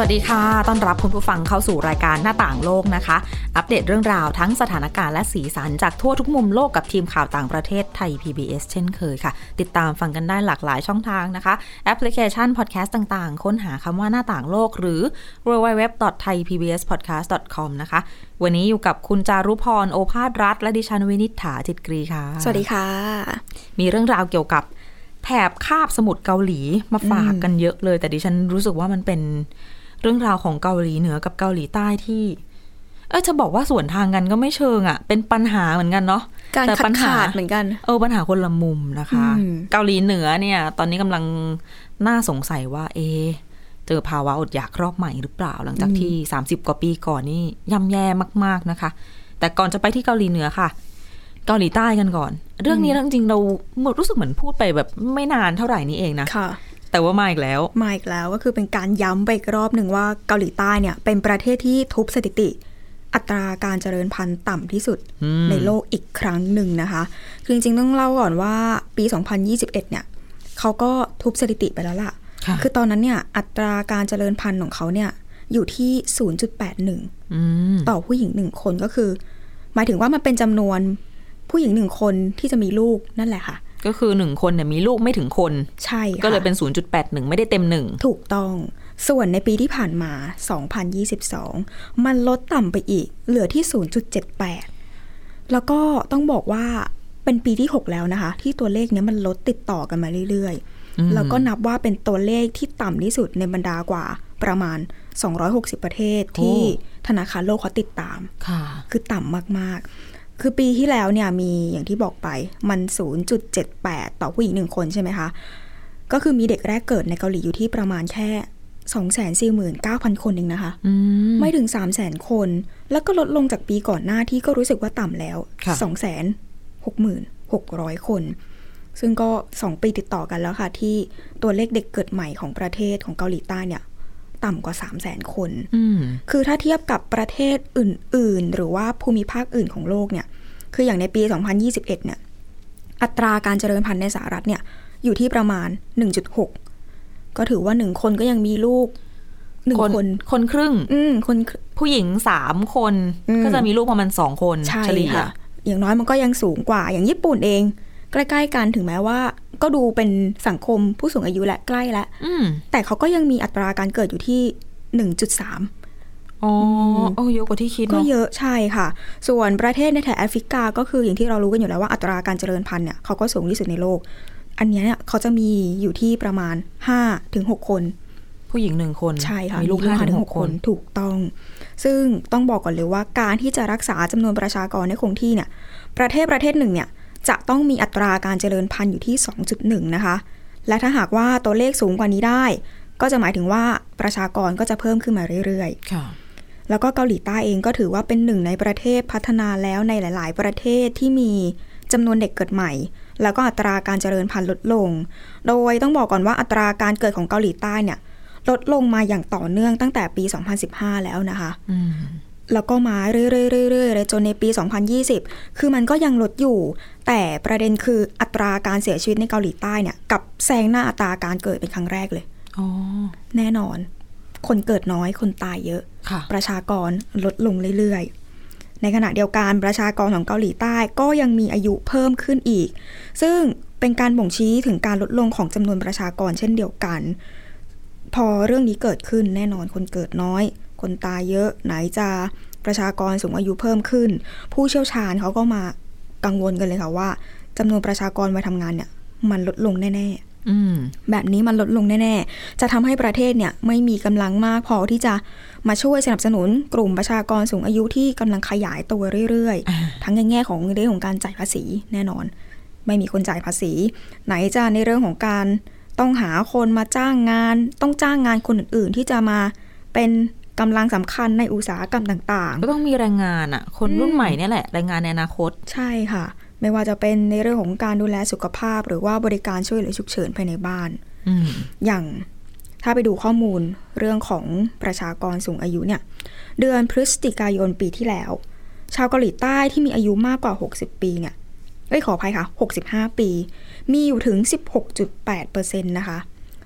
วัสดีค่ะ ต้อนรับคุณผู้ฟังเข้าสู่รายการหน้าต่างโลกนะคะ อัปเดตเรื่องราวทั้งสถานการณ์และสีสันจากทั่วทุกมุมโลกกับทีมข่าวต่างประเทศไทย PBS เช่นเคยค่ะ ติดตามฟังกันได้หลากหลายช่องทางนะคะ แอปพลิเคชันพอดแคสต์ต่างๆ ค้นหาคำว่าหน้าต่างโลกหรือ www.thaipbspodcast.com นะคะ วันนี้อยู่กับคุณจารุพร โอภาสรัฐ และดิฉันวินิษฐาจิตกรีค่ะ สวัสดีค่ะ มีเรื่องราวเกี่ยวกับแถบคาบสมุทรเกาหลีมาฝากกันเยอะเลย แต่ดิฉันรู้สึกว่ามันเป็น เรื่องราวของเกาหลีเหนือกับเกาหลีใต้ที่ เออจะบอกว่าส่วนทางกันก็ไม่เชิงอะ่ะ เป็นปัญหาเหมือนกันเนาะการแต่ขัปัดญหาขาดเหมือนกัน เออปัญหาคนละมุมนะคะอืมเกาหลีเหนือเนี่ย ตอนนี้กำลังน่าสงสัยว่า เอะเจอภาวะอดอยากรอบใหม่หรือเปล่า หลังจากที่ 30 กว่าปีก่อนนี่ย่ำแย่มาก ๆนะคะ แต่ก่อนจะไปที่เกาหลีเหนือค่ะ เกาหลีใต้กันก่อน เรื่องนี้เรื่องจริงเราหมดรู้สึกเหมือนพูดไปแบบไม่นานเท่าไหร่นี้เองนะค่ะ แต่ว่ามาอีกแล้ว มาอีกแล้วก็คือเป็นการย้ำไปอีกรอบหนึ่งว่าเกาหลีใต้เนี่ยเป็นประเทศที่ทุบสถิติ อัตราการเจริญพันธุ์ต่ำที่สุดอืมในโลกอีกครั้งหนึ่งนะคะคือจริงๆต้องเล่าก่อนว่าปี 2021 เนี่ยเขาก็ทุบสถิติไปแล้วล่ะค่ะคือตอนนั้นเนี่ยอัตราการเจริญพันธุ์ของเขาเนี่ยอยู่ที่ 0.81อืมต่อผู้หญิงหนึ่งคนก็คือ หมายถึงว่ามันเป็นจำนวนผู้หญิงหนึ่งคนที่จะมีลูกนั่นแหละค่ะ ก็คือหนึ่งคนเนี่ยมีลูกไม่ถึงคน ใช่ค่ะก็เลยเป็น 0.81 ไม่ได้เต็มหนึ่งถูกต้อง ส่วนในปีที่ผ่านมา 2022 มันลดต่ำไปอีก เหลือที่ 0.78 แล้วก็ต้องบอกว่าเป็นปีที่ 6 แล้วนะคะ ที่ตัวเลขเนี้ยมันลดติดต่อกันมาเรื่อยๆ แล้วก็นับว่าเป็นตัวเลขที่ต่ำที่สุดในบรรดากว่าประมาณ 260 ประเทศที่ธนาคารโลกเขาติดตามค่ะคือต่ำมากๆ คือปีที่แล้วเนี่ยมีอย่างที่บอกไปมัน 0.78 ต่อผู้หญิงหนึ่งคนใช่ไหมคะ ก็คือมีเด็กแรกเกิดในเกาหลีอยู่ที่ประมาณแค่249,000คนเองนะคะอืมไม่ถึง300,000คน แล้วก็ลดลงจากปีก่อนหน้าที่ก็รู้สึกว่าต่ำแล้วค่ะ266,000คน ซึ่งก็2ปีติดต่อกันแล้วค่ะ ที่ตัวเลขเด็กเกิดใหม่ของประเทศของเกาหลีใต้เนี่ย ต่ำกว่า 300,000 คนอืมคือถ้าเทียบกับประเทศอื่น ๆ หรือว่าภูมิภาคอื่นของโลกเนี่ย คืออย่างในปี 2021 เนี่ย อัตราการเจริญพันธุ์ในสหรัฐเนี่ย อยู่ที่ประมาณ 1.6 ก็ถือว่าหนึ่งคนก็ยังมีลูกหนึ่งคน คนคนครึ่ง อืมคนผู้หญิงสามคนอืมก็จะมีลูกประมาณสองคนใช่เฉลี่ยค่ะอย่างน้อยมันก็ยังสูงกว่า อย่างญี่ปุ่นเอง ใกล้ๆกันถึงแม้ว่า ก็ดูเป็นสังคมผู้สูงอายุและใกล้แล้วอืมแต่เขาก็ยังมีอัตราการเกิดอยู่ที่1.3อ๋อโอ้เยอะกว่าที่คิดก็เนาะเยอะใช่ค่ะ ส่วนประเทศในแถบแอฟริกา ก็คืออย่างที่เรารู้กันอยู่แล้วว่าอัตราการเจริญพันธุ์เนี่ยเขาก็สูงที่สุดในโลก อันเนี้ยเนี่ยเขาจะมีอยู่ที่ประมาณ5ถึง6คน ผู้หญิงหนึ่งคนใช่ค่ะมีลูกห้าถึงหกคนถูกต้อง ซึ่งต้องบอกก่อนเลยว่าการที่จะรักษาจำนวนประชากรให้คงที่เนี่ย ประเทศประเทศหนึ่งเนี่ย จะต้องมีอัตราการเจริญพันธุ์อยู่ที่ 2.1 นะคะ และถ้าหากว่าตัวเลขสูงกว่านี้ได้ ก็จะหมายถึงว่าประชากรก็จะเพิ่มขึ้นมาเรื่อยๆค่ะแล้วก็เกาหลีใต้เองก็ถือว่าเป็นหนึ่งในประเทศพัฒนาแล้วในหลาย ๆ ประเทศที่มีจำนวนเด็กเกิดใหม่ แล้วก็อัตราการเจริญพันธุ์ลดลง โดยต้องบอกก่อนว่าอัตราการเกิดของเกาหลีใต้เนี่ยลดลงมาอย่างต่อเนื่องตั้งแต่ปี 2015 แล้วนะคะอืม แล้วก็มาเรื่อยๆๆๆเลยจนในปี 2020 คือมันก็ยังลดอยู่ แต่ประเด็นคืออัตราการเสียชีวิตในเกาหลีใต้เนี่ย กับแซงหน้าอัตราการเกิดเป็นครั้งแรกเลยอ๋อแน่นอน คนเกิดน้อยคนตายเยอะค่ะประชากรลดลงเรื่อยๆ ในขณะเดียวกันประชากรของเกาหลีใต้ก็ยังมีอายุเพิ่มขึ้นอีก ซึ่งเป็นการบ่งชี้ถึงการลดลงของจำนวนประชากรเช่นเดียวกัน พอเรื่องนี้เกิดขึ้นแน่นอนคนเกิดน้อย คนตายเยอะ ไหนจะประชากรสูงอายุเพิ่มขึ้น ผู้เชี่ยวชาญเขาก็มากังวลกันเลยค่ะว่าจำนวนประชากรมาทำงานเนี่ยมันลดลงแน่ๆอืมแบบนี้มันลดลงแน่ ๆ จะทำให้ประเทศเนี่ยไม่มีกำลังมากพอที่จะมาช่วยสนับสนุนกลุ่มประชากรสูงอายุที่กำลังขยายตัวเรื่อยอ่าๆทั้งในแง่ของเรื่องของการจ่ายภาษีแน่นอน ไม่มีคนจ่ายภาษี ไหนจะในเรื่องของการต้องหาคนมาจ้างงาน ต้องจ้างงานคนอื่นๆที่จะมาเป็น กำลังสำคัญในอุตสาหกรรมต่างก็ต้องมีแรงงานอะ คนรุ่นอืมใหม่เนี่ยแหละแรงงานในอนาคตๆใช่ค่ะ ไม่ว่าจะเป็นในเรื่องของการดูแลสุขภาพ หรือว่าบริการช่วยเหลือฉุกเฉินภายในบ้านอืมอย่างถ้าไปดูข้อมูลเรื่องของประชากรสูงอายุเนี่ย เดือนพฤศจิกายนปีที่แล้ว ชาวเกาหลีใต้ที่มีอายุมากกว่า 60 ปีเนี่ยเอ้ยขออภัยค่ะ 65 ปี มีอยู่ถึง 16.8%นะคะ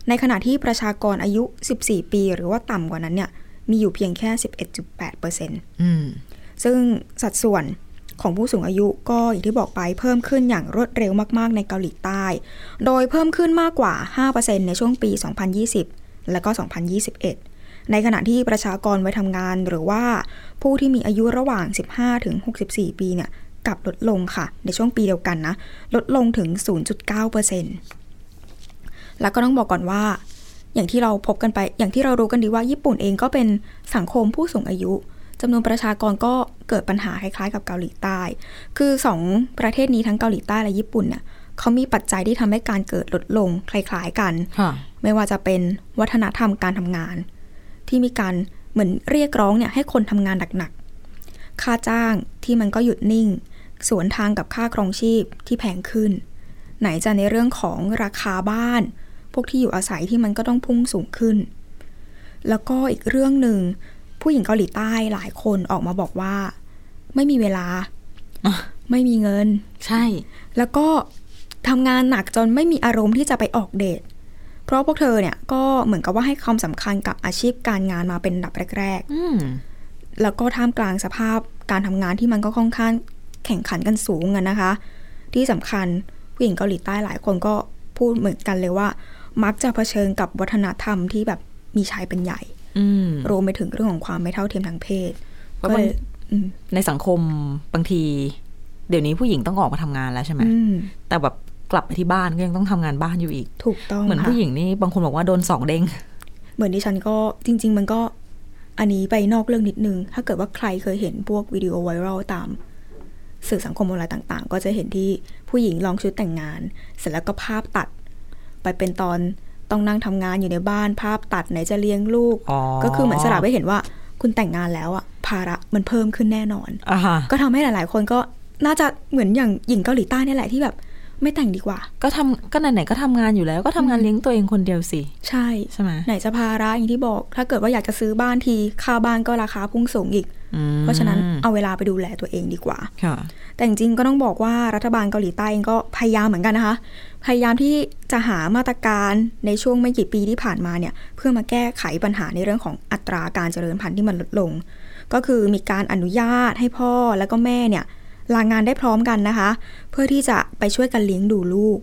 ในขณะที่ประชากรอายุ 14 ปี หรือว่าต่ำกว่านั้นเนี่ย มีอยู่เพียงแค่ 11.8%อืมซึ่งสัดส่วนของผู้สูงอายุก็อย่างที่บอกไปเพิ่มขึ้นอย่างรวดเร็วมาก ๆ ในเกาหลีใต้ โดยเพิ่มขึ้นมากกว่า 5%ในช่วงปี 2020 และก็ 2021 ในขณะที่ประชากรไว้ทำงานหรือว่าผู้ที่มีอายุระหว่าง 15 ถึง 64 ปีเนี่ยกลับลดลงค่ะ ในช่วงปีเดียวกันนะ ลดลงถึง 0.9%แล้วก็ต้องบอกก่อนว่า อย่างที่เราพบกันไป อย่างที่เรารู้กันดีว่าญี่ปุ่นเองก็เป็นสังคมผู้สูงอายุจำนวนประชากรก็เกิดปัญหาคล้ายๆ กับเกาหลีใต้ คือสองประเทศนี้ทั้งเกาหลีใต้และญี่ปุ่นเนี่ยเขามีปัจจัยที่ทำให้การเกิดลดลงคล้าย ๆกันค่ะไม่ว่าจะเป็นวัฒนธรรมการทำงาน ที่มีการเหมือนเรียกร้องเนี่ยให้คนทำงานหนักๆ ค่าจ้างที่มันก็หยุดนิ่ง สวนทางกับค่าครองชีพที่แพงขึ้น ไหนจะในเรื่องของราคาบ้าน พวกที่อยู่อาศัยที่มันก็ต้องพุ่งสูงขึ้น แล้วก็อีกเรื่องหนึ่ง ผู้หญิงเกาหลีใต้หลายคนออกมาบอกว่า ไม่มีเวลาอะไม่มีเงิน ใช่ แล้วก็ทำงานหนักจนไม่มีอารมณ์ที่จะไปออกเดทเพราะพวกเธอเนี่ยก็เหมือนกับว่าให้ความสำคัญกับอาชีพการงานมาเป็นอันดับแรกอืมๆแล้วก็ท่ามกลางสภาพการทำงานที่มันก็ค่อนข้างแข่งขันกันสูงกันนะคะ ที่สำคัญผู้หญิงเกาหลีใต้หลายคนก็พูดเหมือนกันเลยว่า มักจะเผชิญกับวัฒนธรรมที่แบบมีชายเป็นใหญ่อืมรวมไปถึงเรื่องของความไม่เท่าเทียมทางเพศก็ก็บางเลยอืมในสังคมบางที เดี๋ยวนี้ผู้หญิงต้องออกมาทำงานแล้วใช่ไหมอืมแต่แบบกลับไปที่บ้านก็ยังต้องทำงานบ้านอยู่อีก ถูกต้องเหมือนค่ะผู้หญิงนี่บางคนบอกว่าโดนสองเด้งเหมือนดิฉันก็จริง ๆ มันก็อันนี้ไปนอกเรื่องนิดนึง ถ้าเกิดว่าใครเคยเห็นพวกวิดีโอไวรัลตาม สื่อสังคมออนไลน์ต่าง ๆ ก็จะเห็นที่ผู้หญิงลองชุดแต่งงาน เสร็จแล้วก็ภาพตัด ไปเป็นตอนต้องนั่งทำงานอยู่ในบ้านภาพตัดไหนจะเลี้ยงลูกอ๋อก็คือเหมือนสลับไปเห็นว่าคุณแต่งงานแล้วอะภาระมันเพิ่มขึ้นแน่นอนอ่าฮะก็ทำให้หลาย ๆ คนก็น่าจะเหมือนอย่างหญิงเกาหลีใต้นี่แหละที่แบบ ไม่แต่งดีกว่า ก็ทำก็ไหนๆก็ทำงานอยู่แล้ว ก็ทำงานเลี้ยงตัวเองคนเดียวสิ ใช่ใช่ไหมไหนจะภาระอย่างที่บอก ถ้าเกิดว่าอยากจะซื้อบ้านทีค่าบ้านก็ราคาพุ่งสูงอีกอืม เพราะฉะนั้นเอาเวลาไปดูแลตัวเองดีกว่าค่ะแต่จริงๆก็ต้องบอกว่ารัฐบาลเกาหลีใต้เองก็พยายามเหมือนกันนะคะ พยายามที่จะหามาตรการในช่วงไม่กี่ปีที่ผ่านมาเนี่ยเพื่อมาแก้ไขปัญหาในเรื่องของอัตราการเจริญพันธุ์ที่มันลดลง ก็คือมีการอนุญาตให้พ่อแล้วก็แม่เนี่ยลางานได้พร้อมกันนะคะ เพื่อที่จะไปช่วยกันเลี้ยงดูลูก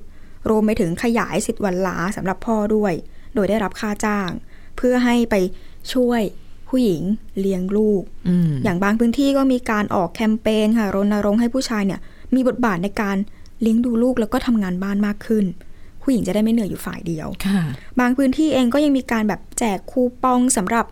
รวมไปถึงขยายสิทธิ์วันลาสำหรับพ่อด้วย โดยได้รับค่าจ้าง เพื่อให้ไปช่วย ผู้หญิงเลี้ยงลูกอืมอย่างบางพื้นที่ก็มีการออกแคมเปญค่ะรณรงค์ให้ผู้ชายเนี่ย มีบทบาทในการเลี้ยงดูลูกแล้วก็ทำงานบ้านมากขึ้น ผู้หญิงจะได้ไม่เหนื่อยอยู่ฝ่ายเดียวค่ะบางพื้นที่เองก็ยังมีการแบบแจกคูปองสำหรับ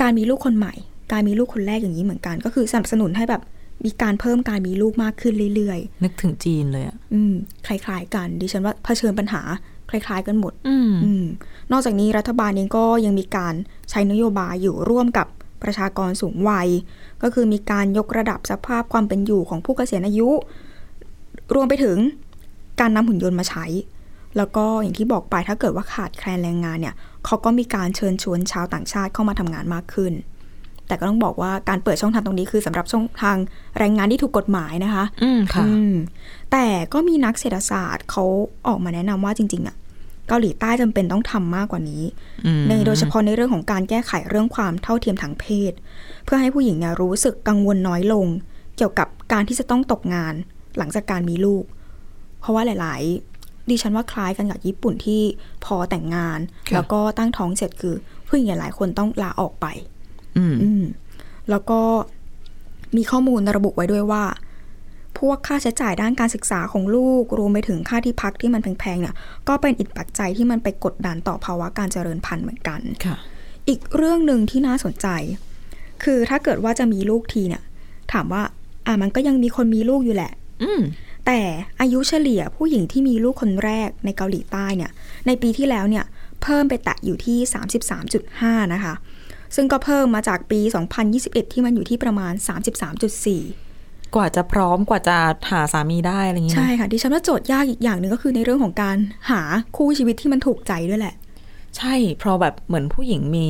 การมีลูกคนใหม่ การมีลูกคนแรกอย่างนี้เหมือนกัน ก็คือสนับสนุนให้แบบมีการเพิ่มการมีลูกมากขึ้นเรื่อยนึกถึงจีนเลยอะๆอืมคล้ายๆกันดิฉันว่าเผชิญปัญหา คล้าย ๆ กันหมดอืมอืมนอกจากนี้รัฐบาลเองก็ยังมีการใช้นโยบายอยู่ร่วมกับประชากรสูงวัย ก็คือมีการยกระดับสภาพความเป็นอยู่ของผู้เกษียณอายุ รวมไปถึงการนำหุ่นยนต์มาใช้ แล้วก็อย่างที่บอกไปถ้าเกิดว่าขาดแคลนแรงงานเนี่ยเขาก็มีการเชิญชวนชาวต่างชาติเข้ามาทำงานมากขึ้น แต่ก็ต้องบอกว่าการเปิดช่องทางตรงนี้คือสำหรับช่องทางแรงงานที่ถูกกฎหมายนะคะ อืมค่ะอืมแต่ก็มีนักเศรษฐศาสตร์เขาออกมาแนะนำว่าจริง ๆอะเกาหลีใต้จำเป็นต้องทำมากกว่านี้อืมในโดยเฉพาะในเรื่องของการแก้ไขเรื่องความเท่าเทียมทางเพศ เพื่อให้ผู้หญิงเนี่ยรู้สึกกังวลน้อยลง เกี่ยวกับการที่จะต้องตกงาน หลังจากการมีลูก เพราะว่าหลาย ๆ ดิฉันว่าคล้ายกันกับญี่ปุ่นที่พอแต่งงาน แล้วก็ตั้งท้องเสร็จคือผู้หญิงหลายคนต้องลาออกไป อืมอืมแล้วก็มีข้อมูลระบุไว้ด้วยว่า พวกค่าใช้จ่ายด้านการศึกษาของลูก รวมไปถึงค่าที่พักที่มันแพงๆเนี่ยก็เป็นอีกปัจจัยที่มันไปกดดันต่อภาวะการเจริญพันธุ์เหมือนกันค่ะ อีกเรื่องหนึ่งที่น่าสนใจ คือถ้าเกิดว่าจะมีลูกทีเนี่ย ถามว่า อะมันก็ยังมีคนมีลูกอยู่แหละ อืมแต่อายุเฉลี่ยผู้หญิงที่มีลูกคนแรกในเกาหลีใต้เนี่ย ในปีที่แล้วเนี่ย เพิ่มไปแตะอยู่ที่ 33.5 นะคะ ซึ่งก็เพิ่มมาจากปี 2021 ที่มันอยู่ที่ประมาณ 33.4 กว่าจะพร้อมกว่าจะหาสามีได้อะไรอย่างเงี้ยใช่นะค่ะดิฉันว่าโจทย์ยากอีกอย่างหนึ่งก็คือในเรื่องของการหาคู่ชีวิตที่มันถูกใจด้วยแหละ ใช่เพราะแบบเหมือนผู้หญิงมี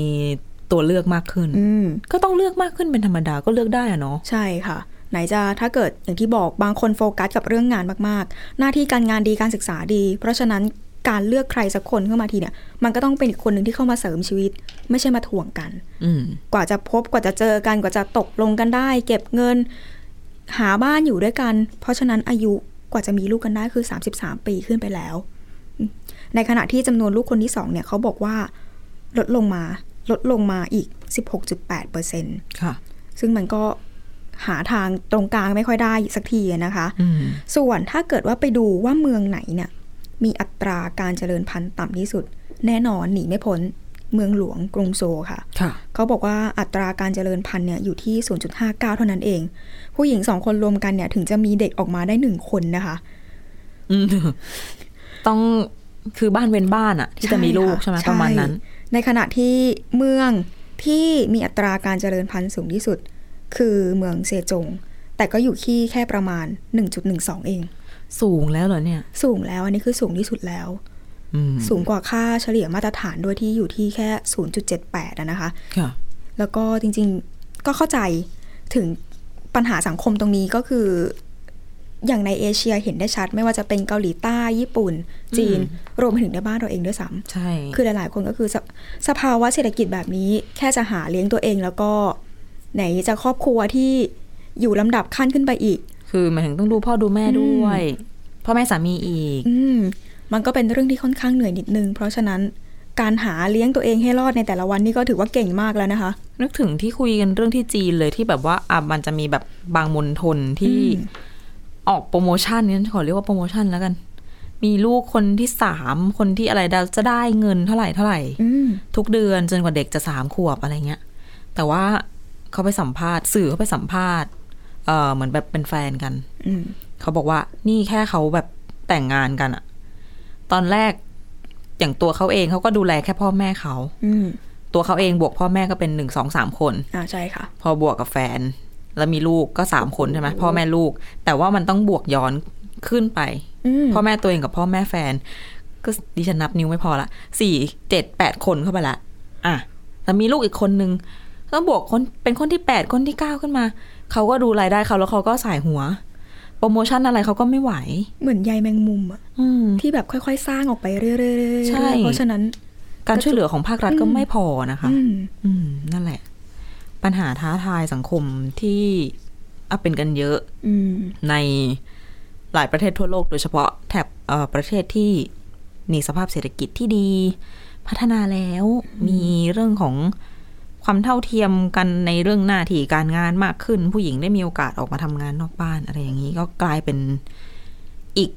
ตัวเลือกมากขึ้นอืมก็ต้องเลือกมากขึ้นเป็นธรรมดาก็เลือกได้อะเนาะใช่ค่ะไหนจะถ้าเกิดอย่างที่บอกบางคนโฟกัสกับเรื่องงานมาก ๆ หน้าที่การงานดีการศึกษาดี เพราะฉะนั้น การเลือกใครสักคนเข้ามาทีเนี่ย มันก็ต้องเป็นอีกคนหนึ่งที่เข้ามาเสริมชีวิต ไม่ใช่มาถ่วงกันอืมกว่าจะพบกว่าจะเจอกันกว่าจะตกลงกันได้ เก็บเงิน หาบ้านอยู่ด้วยกัน เพราะฉะนั้นอายุกว่าจะมีลูกกันได้คือ 33 ปีขึ้นไปแล้ว ในขณะที่จำนวนลูกคนที่สองเนี่ยเขาบอกว่า ลดลงมาลดลงมาอีก 16.8เปอร์เซ็นต์ค่ะ ซึ่งมันก็หาทางตรงกลางไม่ค่อยได้สักทีอะนะคะอืมส่วนถ้าเกิดว่าไปดูว่าเมืองไหนเนี่ย มีอัตราการเจริญพันธุ์ต่ำที่สุด แน่นอนหนีไม่พ้นเมืองหลวงกรุงโซลค่ะค่ะ เขาบอกว่าอัตราการเจริญพันธุ์เนี่ยอยู่ที่ 0.59 เท่านั้นเอง ผู้หญิงสองคนรวมกันเนี่ย ถึงจะมีเด็กออกมาได้หนึ่งคนนะคะอืมต้องคือบ้านเว้นบ้านอะที่จะมีลูกค่ใช่ไหมประมาณนั้น ในขณะที่เมืองที่มีอัตราการเจริญพันธุ์สูงที่สุด คือเมืองเซจง แต่ก็อยู่ที่แค่ประมาณ 1.12 เอง สูงแล้วเหรอเนี่ย สูงแล้วอันนี้คือสูงที่สุดแล้วอืมสูงกว่าค่าเฉลี่ยมาตรฐานด้วยที่อยู่ที่แค่ 0.78อะนะคะค่ะแล้วก็จริงๆก็เข้าใจถึงปัญหาสังคมตรงนี้ก็คือ อย่างในเอเชียเห็นได้ชัด ไม่ว่าจะเป็นเกาหลีใต้ ญี่ปุ่น จีน รวมไปถึงในบ้านเราเองด้วยซ้ใช่ำคือหลายๆคนก็คือสภสภาวะเศรษฐกิจแบบนี้ แค่จะหาเลี้ยงตัวเองแล้วก็ ไหนจะครอบครัวที่อยู่ลำดับขั้นขึ้นไปอีก คือหมายถึงต้องดูพ่อดูแม่ด้วย พ่อแม่สามีอีก อืมมันก็เป็นเรื่องที่ค่อนข้างเหนื่อยนิดนึง เพราะฉะนั้นการหาเลี้ยงตัวเองให้รอดในแต่ละวันนี่ก็ถือว่าเก่งมากแล้วนะคะ นึกถึงที่คุยกันเรื่องที่จีนเลยที่แบบว่าอะมันจะมีแบบบางมณฑลที่อืมออกโปรโมชั่นนี้ขอเรียกว่าโปรโมชั่นแล้วกัน มีลูกคนที่สามคนที่อะไรจะได้เงินเท่าไหร่เท่าไหร่อืมทุกเดือนจนกว่าเด็กจะสามขวบอะไรเงี้ย แต่ว่าเขาไปสัมภาษณ์สื่อเขาไปสัมภาษณ์ เออเหมือนแบบเป็นแฟนกันอืมเขาบอกว่านี่แค่เขาแบบแต่งงานกันอะตอนแรกอย่างตัวเขาเองเขาก็ดูแลแค่พ่อแม่เขาอืมตัวเขาเองบวกพ่อแม่ก็เป็นหนึ่งสองสามคนอ่าใช่ค่ะ พอบวกกับแฟน แล้วมีลูกก็สามคนใช่ไหมพ่อแม่ลูก แต่ว่ามันต้องบวกย้อนขึ้นไปอืมพ่อแม่ตัวเองกับพ่อแม่แฟน ก็ดิฉันนับนิ้วไม่พอละสี่เจ็ดแปดคนเข้าไปละอะแล้วมีลูกอีกคนนึงต้องบวกคนเป็นคนที่แปดคนที่เก้าขึ้นมา เขาก็ดูรายได้เขาแล้วเขาก็สายหัว โปรโมชั่นอะไรเขาก็ไม่ไหว เหมือนใยแมงมุมอะอืมที่แบบค่อยๆ สร้างออกไปเรื่อยๆใช่เพราะฉะนั้น การช่วยเหลือของภาครัฐก็ไม่พอนะคะอืมอืมนั่นแหละ ปัญหาท้าทายสังคมที่อะเป็นกันเยอะอืมในหลายประเทศทั่วโลกโดยเฉพาะแถบเอ่อประเทศที่มีสภาพเศรษฐกิจที่ดี พัฒนาแล้วมีเรื่องของ ความเท่าเทียมกันในเรื่องหน้าที่การงานมากขึ้น ผู้หญิงได้มีโอกาสออกมาทำงานนอกบ้าน อะไรอย่างนี้ก็กลายเป็นอีก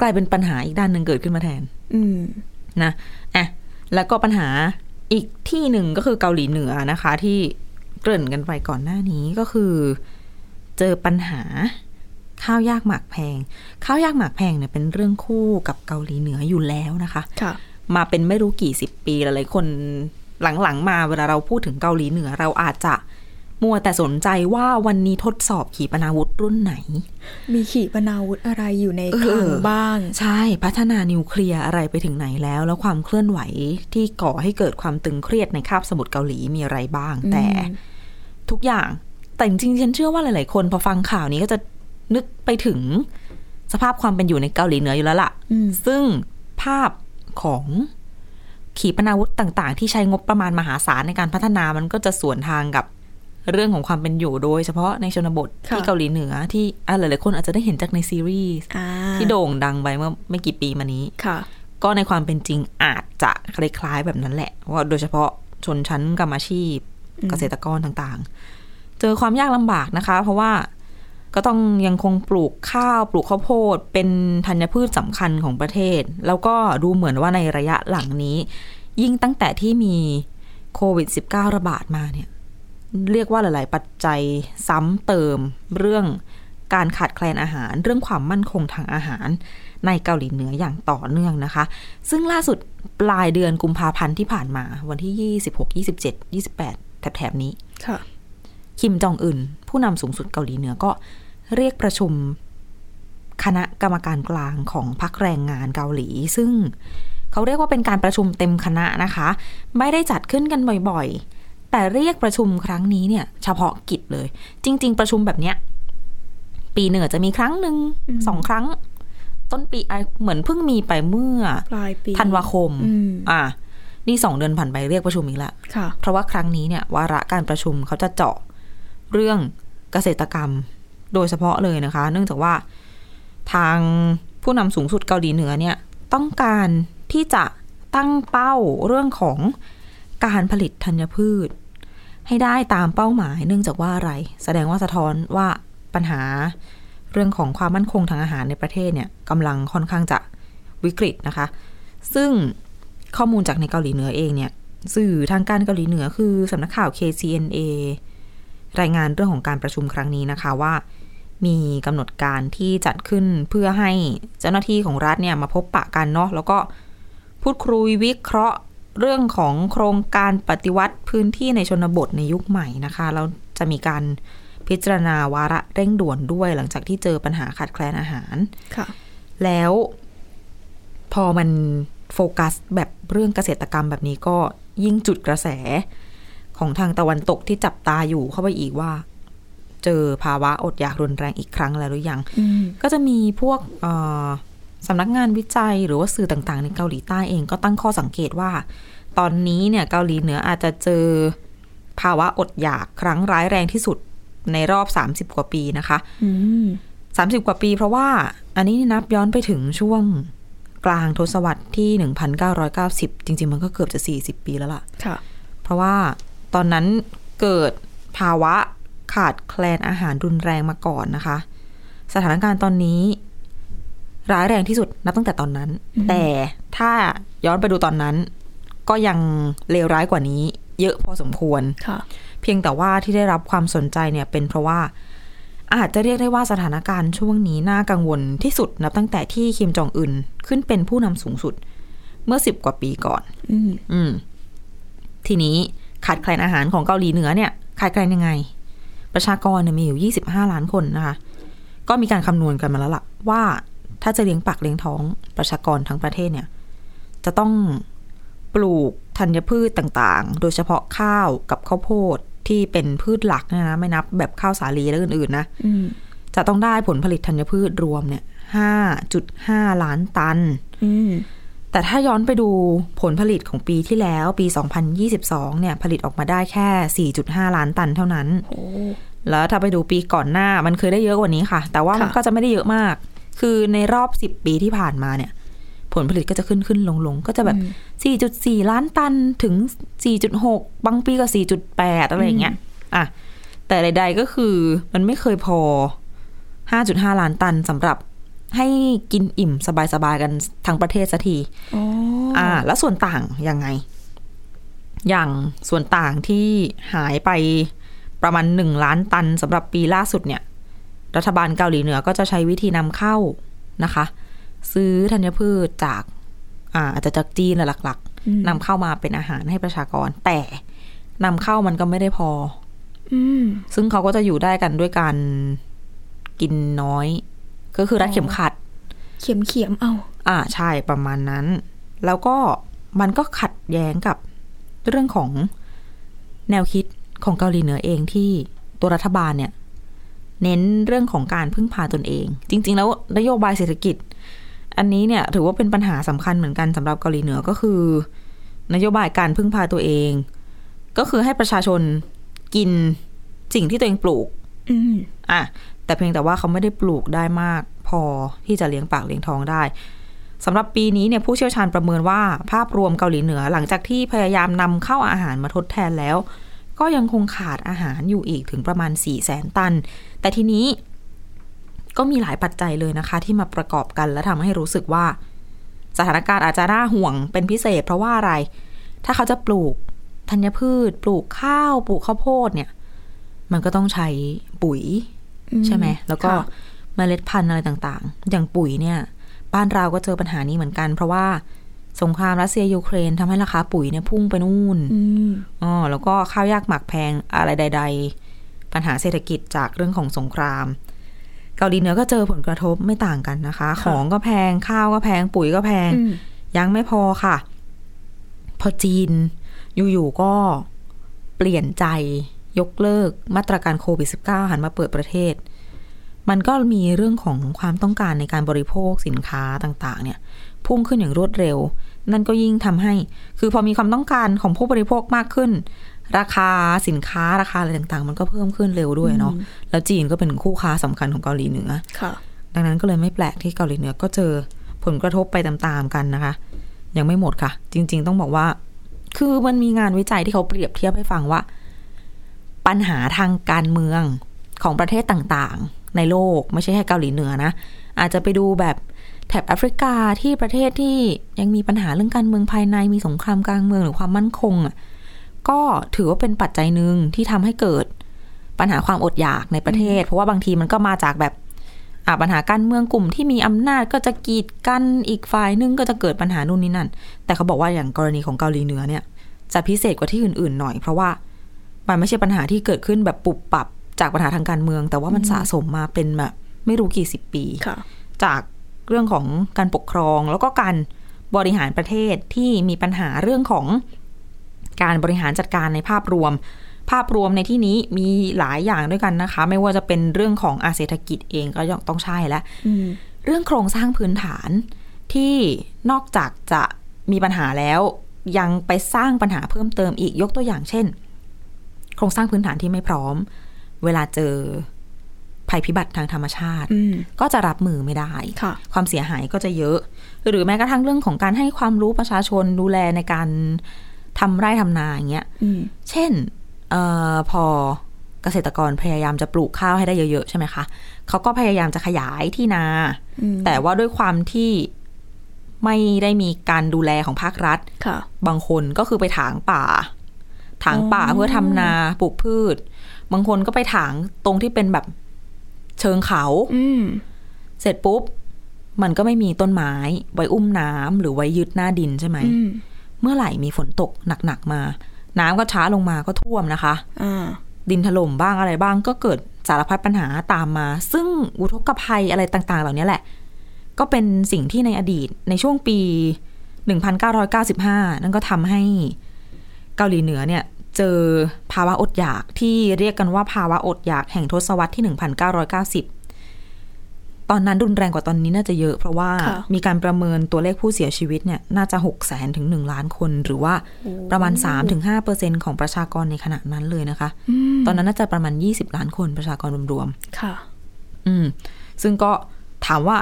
กลายเป็นปัญหาอีกด้านหนึ่งเกิดขึ้นมาแทน อืมนะอะแล้วก็ปัญหาอีกที่หนึ่งก็คือเกาหลีเหนือนะคะ ที่เกริ่นกันไปก่อนหน้านี้ก็คือ เจอปัญหาข้าวยากหมากแพง ข้าวยากหมากแพงเนี่ยเป็นเรื่องคู่กับเกาหลีเหนืออยู่แล้วนะคะ ค่ะ มาเป็นไม่รู้กี่สิบปีหลายๆคน หลังๆ มาเวลาเราพูดถึงเกาหลีเหนือเราอาจจะมัวแต่สนใจว่าวันนี้ทดสอบขีปนาวุธรุ่นไหน มีขีปนาวุธอะไรอยู่ในเออคลังบ้าง ใช่พัฒนานิวเคลียร์อะไรไปถึงไหนแล้ว แล้วความเคลื่อนไหวที่ก่อให้เกิดความตึงเครียดในคาบสมุทรเกาหลีมีอะไรบ้าง แต่ทุกอย่างแต่จริงๆฉันเชื่อว่าหลายๆคนพอฟังข่าวนี้ก็จะนึกไปถึงสภาพความเป็นอยู่ในเกาหลีเหนืออยู่แล้วล่ะอืมซึ่งภาพของ ขีปนาวุธต่างๆ ที่ใช้งบประมาณมหาศาลในการพัฒนามันก็จะสวนทางกับเรื่องของความเป็นอยู่โดยเฉพาะในชนบทค่ะที่เกาหลีเหนือที่อะหลายๆคนอาจจะได้เห็นจากในซีรีส์อ่าที่โด่งดังไปเมื่อไม่กี่ปีมานี้ค่ะ ก็ในความเป็นจริงอาจจะคล้ายๆแบบนั้นแหละว่าโดยเฉพาะชนชั้นกรรมอาชีพอืมเกษตรกรต่างๆ เจอความยากลำบากนะคะ เพราะว่า ก็ต้องยังคงปลูกข้าวปลูกข้าวโพด เป็นธัญพืชสำคัญของประเทศ แล้วก็ดูเหมือนว่าในระยะหลังนี้ ยิ่งตั้งแต่ที่มีโควิด -19 ระบาดมาเนี่ย เรียกว่าหลาย ๆ ปัจจัยซ้ำเติมเรื่องการขาดแคลนอาหาร เรื่องความมั่นคงทางอาหาร ในเกาหลีเหนืออย่างต่อเนื่องนะคะ ซึ่งล่าสุดปลายเดือนกุมภาพันธ์ที่ผ่านมา วันที่ 26 27 28 แถบๆนี้ ค่ะ คิมจองอึนผู้นำสูงสุดเกาหลีเหนือก็ เรียกประชุม คณะกรรมการกลางของพรรคแรงงานเกาหลี ซึ่งเขาเรียกว่าเป็นการประชุมเต็มคณะนะคะ ไม่ได้จัดขึ้นกันบ่อยๆ แต่เรียกประชุมครั้งนี้เนี่ย เฉพาะกิจเลย จริง ๆ ประชุมแบบเนี้ยปีหนึ่งอาจจะมีครั้งหนึ่งสองครั้ง ต้นปีอะเหมือนเพิ่งมีไปเมื่อปลายปีธันวาคมอืมอะนี่สองเดือนผ่านไปเรียกประชุมอีกแล้วค่ะเพราะว่าครั้งนี้เนี่ยวาระการประชุมเขาจะเจาะเรื่องเกษตรกรรม โดยเฉพาะเลยนะคะ เนื่องจากว่าทางผู้นำสูงสุดเกาหลีเหนือเนี่ยต้องการที่จะตั้งเป้าเรื่องของการผลิตธัญพืช ให้ได้ตามเป้าหมาย เนื่องจากว่าอะไร แสดงว่าสะท้อนว่าปัญหาเรื่องของความมั่นคงทางอาหารในประเทศเนี่ยกำลังค่อนข้างจะวิกฤตนะคะ ซึ่งข้อมูลจากในเกาหลีเหนือเองเนี่ยสื่อทางการเกาหลีเหนือคือสำนักข่าว KCNA รายงานเรื่องของการประชุมครั้งนี้นะคะว่า มีกำหนดการที่จัดขึ้นเพื่อให้เจ้าหน้าที่ของรัฐเนี่ยมาพบปะกันเนาะแล้วก็พูดคุยวิเคราะห์เรื่องของโครงการปฏิวัติพื้นที่ในชนบทในยุคใหม่นะคะแล้วจะมีการพิจารณาวาระเร่งด่วนด้วยหลังจากที่เจอปัญหาขาดแคลนอาหารค่ะ แล้วพอมันโฟกัสแบบเรื่องเกษตรกรรมแบบนี้ก็ยิ่งจุดกระแสของทางตะวันตกที่จับตาอยู่เข้าไปอีกว่า เจอภาวะอดอยากรุนแรงอีกครั้งแล้วหรือยังอืมก็จะมีพวกเอ่อสำนักงานวิจัยหรือว่าสื่อต่างๆ ในเกาหลีใต้เองก็ตั้งข้อสังเกตว่า ตอนนี้เนี่ยเกาหลีเหนืออาจจะเจอภาวะอดอยากครั้งร้ายแรงที่สุดในรอบ 30 กว่าปีนะคะอืม30กว่าปีเพราะว่าอันนี้นับย้อนไปถึงช่วงกลางทศวรรษที่ 1990 จริง ๆ มันก็เกือบจะ 40 ปีแล้วล่ะ ค่ะ เพราะว่าตอนนั้นเกิดภาวะ ขาดแคลนอาหารรุนแรงมาก่อนนะคะ สถานการณ์ตอนนี้ ร้ายแรงที่สุดนับตั้งแต่ตอนนั้น แต่ถ้าย้อนไปดูตอนนั้น ก็ยังเลวร้ายกว่านี้ เยอะพอสมควรค่ะเพียงแต่ว่าที่ได้รับความสนใจเนี่ยเป็นเพราะว่าอาจจะเรียกได้ว่าสถานการณ์ช่วงนี้น่ากังวลที่สุดนับตั้งแต่ที่คิมจองอึนขึ้นเป็นผู้นำสูงสุด เมื่อสิบกว่าปีก่อน อืมอืมทีนี้ขาดแคลนอาหารของเกาหลีเหนือเนี่ยขาดแคลนยังไง ประชากรเนี่ยมีอยู่ 25 ล้านคนนะคะ ก็มีการคำนวณกันมาแล้วล่ะ ว่าถ้าจะเลี้ยงปากเลี้ยงท้องประชากรทั้งประเทศเนี่ย จะต้องปลูกธัญพืชต่างๆ โดยเฉพาะข้าวกับข้าวโพดที่เป็นพืชหลักเนยนะไม่นับแบบข้าวสาลีและอื่นๆนะอืมจะต้องได้ผลผลิตธัญพืชรวมเนี่ย5.5ล้านตันอืม แต่ถ้าย้อนไปดูผลผลิตของปีที่แล้วปี 2022 เนี่ย ผลิตออกมาได้แค่ 4.5 ล้านตันเท่านั้นโอ้แล้วถ้าไปดูปีก่อนหน้ามันเคยได้เยอะกว่านี้ค่ะ แต่ว่ามันค่ะก็จะไม่ได้เยอะมาก คือในรอบ 10 ปีที่ผ่านมาเนี่ย ผลผลิตก็จะขึ้นขึ้นลงลงก็จะแบบ 4.4 ล้านตันถึง 4.6 บางปีก็ 4.8 อะไรอย่างเงี้ย อะ แต่ใดๆก็คือมันไม่เคยพอ 5.5 ล้านตันสำหรับ ให้กินอิ่มสบายๆกันทั้งประเทศสักทีอ๋ออ่า แล้วส่วนต่างยังไง อย่างส่วนต่างที่หายไปประมาณหนึ่งล้านตันสำหรับปีล่าสุดเนี่ย รัฐบาลเกาหลีเหนือก็จะใช้วิธีนำเข้านะคะ ซื้อธัญพืชจากอ่าอาจจะจากจีนแหละหลักอืมๆนำเข้ามาเป็นอาหารให้ประชากร แต่นำเข้ามันก็ไม่ได้พออืมซึ่งเขาก็จะอยู่ได้กันด้วยการกินน้อย ก็คือรัดเข็มขัด เขียมเขียมๆเอา อ่าใช่ประมาณนั้น แล้วก็มันก็ขัดแย้งกับเรื่องของแนวคิดของเกาหลีเหนือเองที่ตัวรัฐบาลเนี่ย เน้นเรื่องของการพึ่งพาตนเอง จริง ๆ แล้วนโยบายเศรษฐกิจ อันนี้เนี่ยถือว่าเป็นปัญหาสำคัญเหมือนกันสำหรับเกาหลีเหนือก็คือ นโยบายการพึ่งพาตัวเอง ก็คือให้ประชาชนกินสิ่งที่ตัวเองปลูก อืมอะ แต่เพียงแต่ว่าเขาไม่ได้ปลูกได้มากพอที่จะเลี้ยงปากเลี้ยงท้องได้สำหรับปีนี้เนี่ยผู้เชี่ยวชาญประเมินว่าภาพรวมเกาหลีเหนือหลังจากที่พยายามนำเข้าอาหารมาทดแทนแล้ว ก็ยังคงขาดอาหารอยู่อีกถึงประมาณ4ี่แสนตัน แต่ทีนี้ก็มีหลายปัจจัยเลยนะคะ ที่มาประกอบกันและทำให้รู้สึกว่า สถานการณ์อาจจะน่าห่วงเป็นพิเศษ เพราะว่าอะไร ถ้าเขาจะปลูกธัญพืช ปลูกข้าว ปลูกข้าวโพดเนี่ย มันก็ต้องใช้ปุ๋ย ใช่ไหม แล้วก็ค่ะเมล็ดพันธุ์อะไรต่างๆ อย่างปุ๋ยเนี่ย บ้านเราก็เจอปัญหานี้เหมือนกัน เพราะว่าสงครามรัสเซียยูเครนทำให้ราคาปุ๋ยเนี่ยพุ่งไปนู่นอืมอ๋อแล้วก็ข้าวยากหมักแพงอะไรใด ๆ ปัญหาเศรษฐกิจจากเรื่องของสงคราม เกาหลีเหนือก็เจอผลกระทบไม่ต่างกันนะคะ ของก็แพงข้าวก็แพงปุ๋ยก็แพงอืมยังไม่พอค่ะ พอจีนอยู่ๆก็เปลี่ยนใจ ยกเลิกมาตรการโควิด -19 หันมาเปิดประเทศ มันก็มีเรื่องของความต้องการในการบริโภคสินค้าต่างๆ เนี่ย พุ่งขึ้นอย่างรวดเร็ว นั่นก็ยิ่งทำให้ คือพอมีความต้องการของผู้บริโภคมากขึ้น ราคาสินค้าราคาอะไรต่างๆ มันก็เพิ่มขึ้นเร็วด้วยเนาะ แล้วจีนก็เป็นคู่ค้าสำคัญของเกาหลีเหนือค่ะ ดังนั้นก็เลยไม่แปลกที่เกาหลีเหนือก็เจอผลกระทบไปตามๆกันนะคะ ยังไม่หมดค่ะ จริง ๆ ต้องบอกว่า คือมันมีงานวิจัยที่เขาเปรียบเทียบให้ฟังว่า ปัญหาทางการเมืองของประเทศต่างๆ ในโลกไม่ใช่แค่เกาหลีเหนือนะ อาจจะไปดูแบบแถบแอฟริกาที่ประเทศที่ยังมีปัญหาเรื่องการเมืองภายในมีสงครามกลางเมืองหรือความมั่นคงอะก็ถือว่าเป็นปัจจัยหนึ่งที่ทำให้เกิดปัญหาความอดอยากในประเทศ เพราะว่าบางทีมันก็มาจากแบบปัญหาการเมืองกลุ่มที่มีอำนาจก็จะกีดกันอีกฝ่ายนึงก็จะเกิดปัญหานู่นนี่นั่น แต่เขาบอกว่าอย่างกรณีของเกาหลีเหนือเนี่ย จะพิเศษกว่าที่อื่นๆหน่อย เพราะว่า มันไม่ใช่ปัญหาที่เกิดขึ้นแบบปุบปับจากปัญหาทางการเมือง แต่ว่ามันสะสมมาเป็นแบบไม่รู้กี่สิบปีค่ะจากเรื่องของการปกครอง แล้วก็การบริหารประเทศที่มีปัญหาเรื่องของการบริหารจัดการในภาพรวม ภาพรวมในที่นี้มีหลายอย่างด้วยกันนะคะ ไม่ว่าจะเป็นเรื่องของอาเศรษฐกิจเองก็ยังต้องใช่แล้วอืมเรื่องโครงสร้างพื้นฐานที่นอกจากจะมีปัญหาแล้วยังไปสร้างปัญหาเพิ่มเติมอีกยกตัวอย่างเช่น โครงสร้างพื้นฐานที่ไม่พร้อม เวลาเจอภัยพิบัติทางธรรมชาติอืมก็จะรับมือไม่ได้ค่ะความเสียหายก็จะเยอะ หรือแม้กระทั่งเรื่องของการให้ความรู้ประชาชนดูแลในการทำไร่ทำนาอย่างเงี้ยอืมเช่นเออพอเกษตรกรพยายามจะปลูกข้าวให้ได้เยอะ ๆ ใช่ไหมคะ เขาก็พยายามจะขยายที่นาอืมแต่ว่าด้วยความที่ไม่ได้มีการดูแลของภาครัฐค่ะบางคนก็คือไปถางป่า ถางป่าอ๋อเพื่อทำนาปลูกพืช บางคนก็ไปถางตรงที่เป็นแบบเชิงเขา อืมเสร็จปุ๊บ มันก็ไม่มีต้นไม้ ไว้อุ้มน้ำหรือไว้ยึดหน้าดินใช่ไหมอืมเมื่อไหร่มีฝนตกหนักๆมา น้ำก็ช้าลงมาก็ท่วมนะคะอ่าดินถล่มบ้างอะไรบ้าง ก็เกิดสารพัดปัญหาตามมา ซึ่งอุทกภัยอะไรต่างๆ เหล่านี้แหละ ก็เป็นสิ่งที่ในอดีตในช่วงปี 1995 นั่นก็ทำให้ เกาหลีเหนือเนี่ยเจอภาวะอดอยากที่เรียกกันว่าภาวะอดอยากแห่งทศวรรษที่ 1990 ตอนนั้นรุนแรงกว่าตอนนี้น่าจะเยอะ เพราะว่าค่ะมีการประเมินตัวเลขผู้เสียชีวิตเนี่ยน่าจะ6 0แสนถึง 1 ล้านคน หรือว่าประมาณ 3-5%ของประชากรในขณะนั้นเลยนะคะอืมตอนนั้นน่าจะประมาณ 20 ล้านคนประชากรรวมค่ะๆอืม ซึ่งก็ถามว่า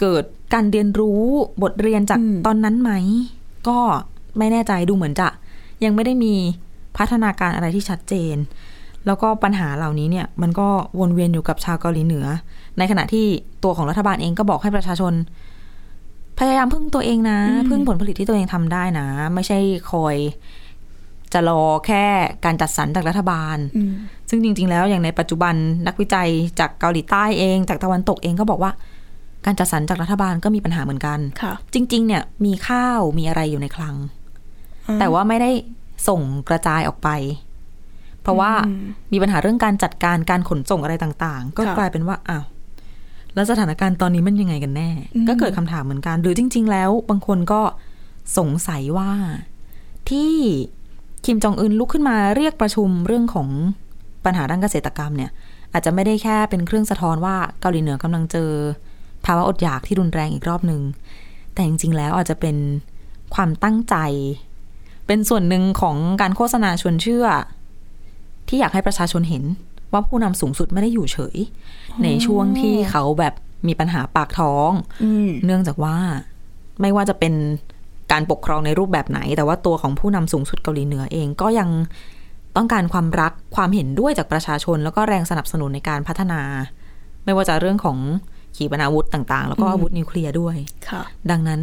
เกิดการเรียนรู้บทเรียนจากอืมตอนนั้นไหม ก็ไม่แน่ใจดูเหมือนจะ ยังไม่ได้มีพัฒนาการอะไรที่ชัดเจน แล้วก็ปัญหาเหล่านี้เนี่ยมันก็วนเวียนอยู่กับชาวเกาหลีเหนือ ในขณะที่ตัวของรัฐบาลเองก็บอกให้ประชาชน พยายามพึ่งตัวเองนะอืมพึ่งผลผลิตที่ตัวเองทำได้นะ ไม่ใช่คอยจะรอแค่การจัดสรรจากรัฐบาลอืมซึ่งจริง ๆ แล้วอย่างในปัจจุบันนักวิจัยจากเกาหลีใต้เอง จากตะวันตกเองก็บอกว่า การจัดสรรจากรัฐบาลก็มีปัญหาเหมือนกันค่ะจริง ๆ เนี่ยมีข้าวมีอะไรอยู่ในคลัง แต่ว่าไม่ได้ส่งกระจายออกไป เพราะว่าอืมมีปัญหาเรื่องการจัดการการขนส่งอะไรต่าง ๆ ก็ค่ะกลายเป็นว่าอ้าวแล้วสถานการณ์ตอนนี้มันยังไงกันแน่อืมก็เกิดคำถามเหมือนกัน หรือจริง ๆ แล้ว บางคนก็สงสัยว่าที่คิมจองอึนลุกขึ้นมาเรียกประชุมเรื่องของปัญหาด้านเกษตรกรรมเนี่ย อาจจะไม่ได้แค่เป็นเครื่องสะท้อนว่าเกาหลีเหนือกำลังเจอ ภาวะอดอยากที่รุนแรงอีกรอบหนึ่งแต่จริงๆแล้วอาจจะเป็นความตั้งใจ เป็นส่วนหนึ่งของการโฆษณาชวนเชื่อ ที่อยากให้ประชาชนเห็นว่าผู้นำสูงสุดไม่ได้อยู่เฉย ในช่วงที่เขาแบบมีปัญหาปากท้องอืมเนื่องจากว่าไม่ว่าจะเป็นการปกครองในรูปแบบไหน แต่ว่าตัวของผู้นำสูงสุดเกาหลีเหนือเองก็ยังต้องการความรักความเห็นด้วยจากประชาชน แล้วก็แรงสนับสนุนในการพัฒนา ไม่ว่าจะเรื่องของขีปนาวุธต่าง ๆ แล้วก็อืมอาวุธนิวเคลียร์ด้วยค่ะดังนั้น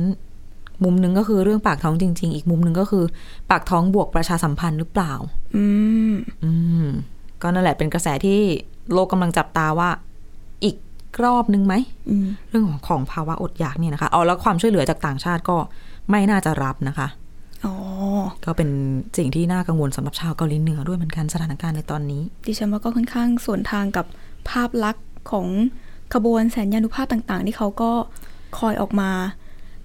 มุมหนึ่งก็คือเรื่องปากท้องจริง ๆ อีกมุมหนึ่งก็คือ ปากท้องบวกประชาสัมพันธ์หรือเปล่า อืมอืมก็นั่นแหละเป็นกระแสที่โลกกำลังจับตาว่า อีกรอบนึงไหมอืมเรื่องของของภาวะอดอยากเนี่ยนะคะเอาแล้วความช่วยเหลือจากต่างชาติก็ไม่น่าจะรับนะคะอ๋อก็เป็นสิ่งที่น่ากังวลสำหรับชาวเกาหลีเหนือด้วยเหมือนกันสถานการณ์ในตอนนี้ ดิฉันว่าก็ค่อนข้างส่วนทางกับภาพลักษณ์ของขบวนแสนยานุภาพต่าง ๆ ที่เขาก็คอยออกมา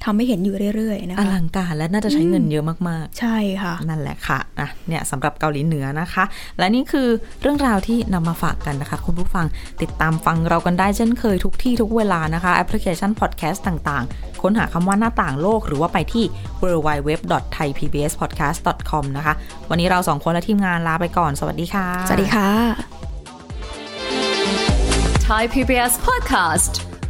ทำให้เห็นอยู่เรื่อยๆนะอคะลังการและน่าจะใช้เงินเยอะมากใช่ค่ะๆนั่นแหละค่ะอะเนี่ยสำหรับเกาหลีเหนือนะคะ และนี่คือเรื่องราวที่นำมาฝากกันนะคะ คุณผู้ฟังติดตามฟังเรากันได้เช่นเคยทุกที่ทุกเวลานะคะแอปพลิเคชันพอดแคสต์ต่างๆ ค้นหาคำว่าหน้าต่างโลก หรือว่าไปที่ www.thaipbspodcast.com นะคะ วันนี้เราสองคนและทีมงานลาไปก่อน สวัสดีค่ะ สวัสดีค่ะ Thai PBS podcast.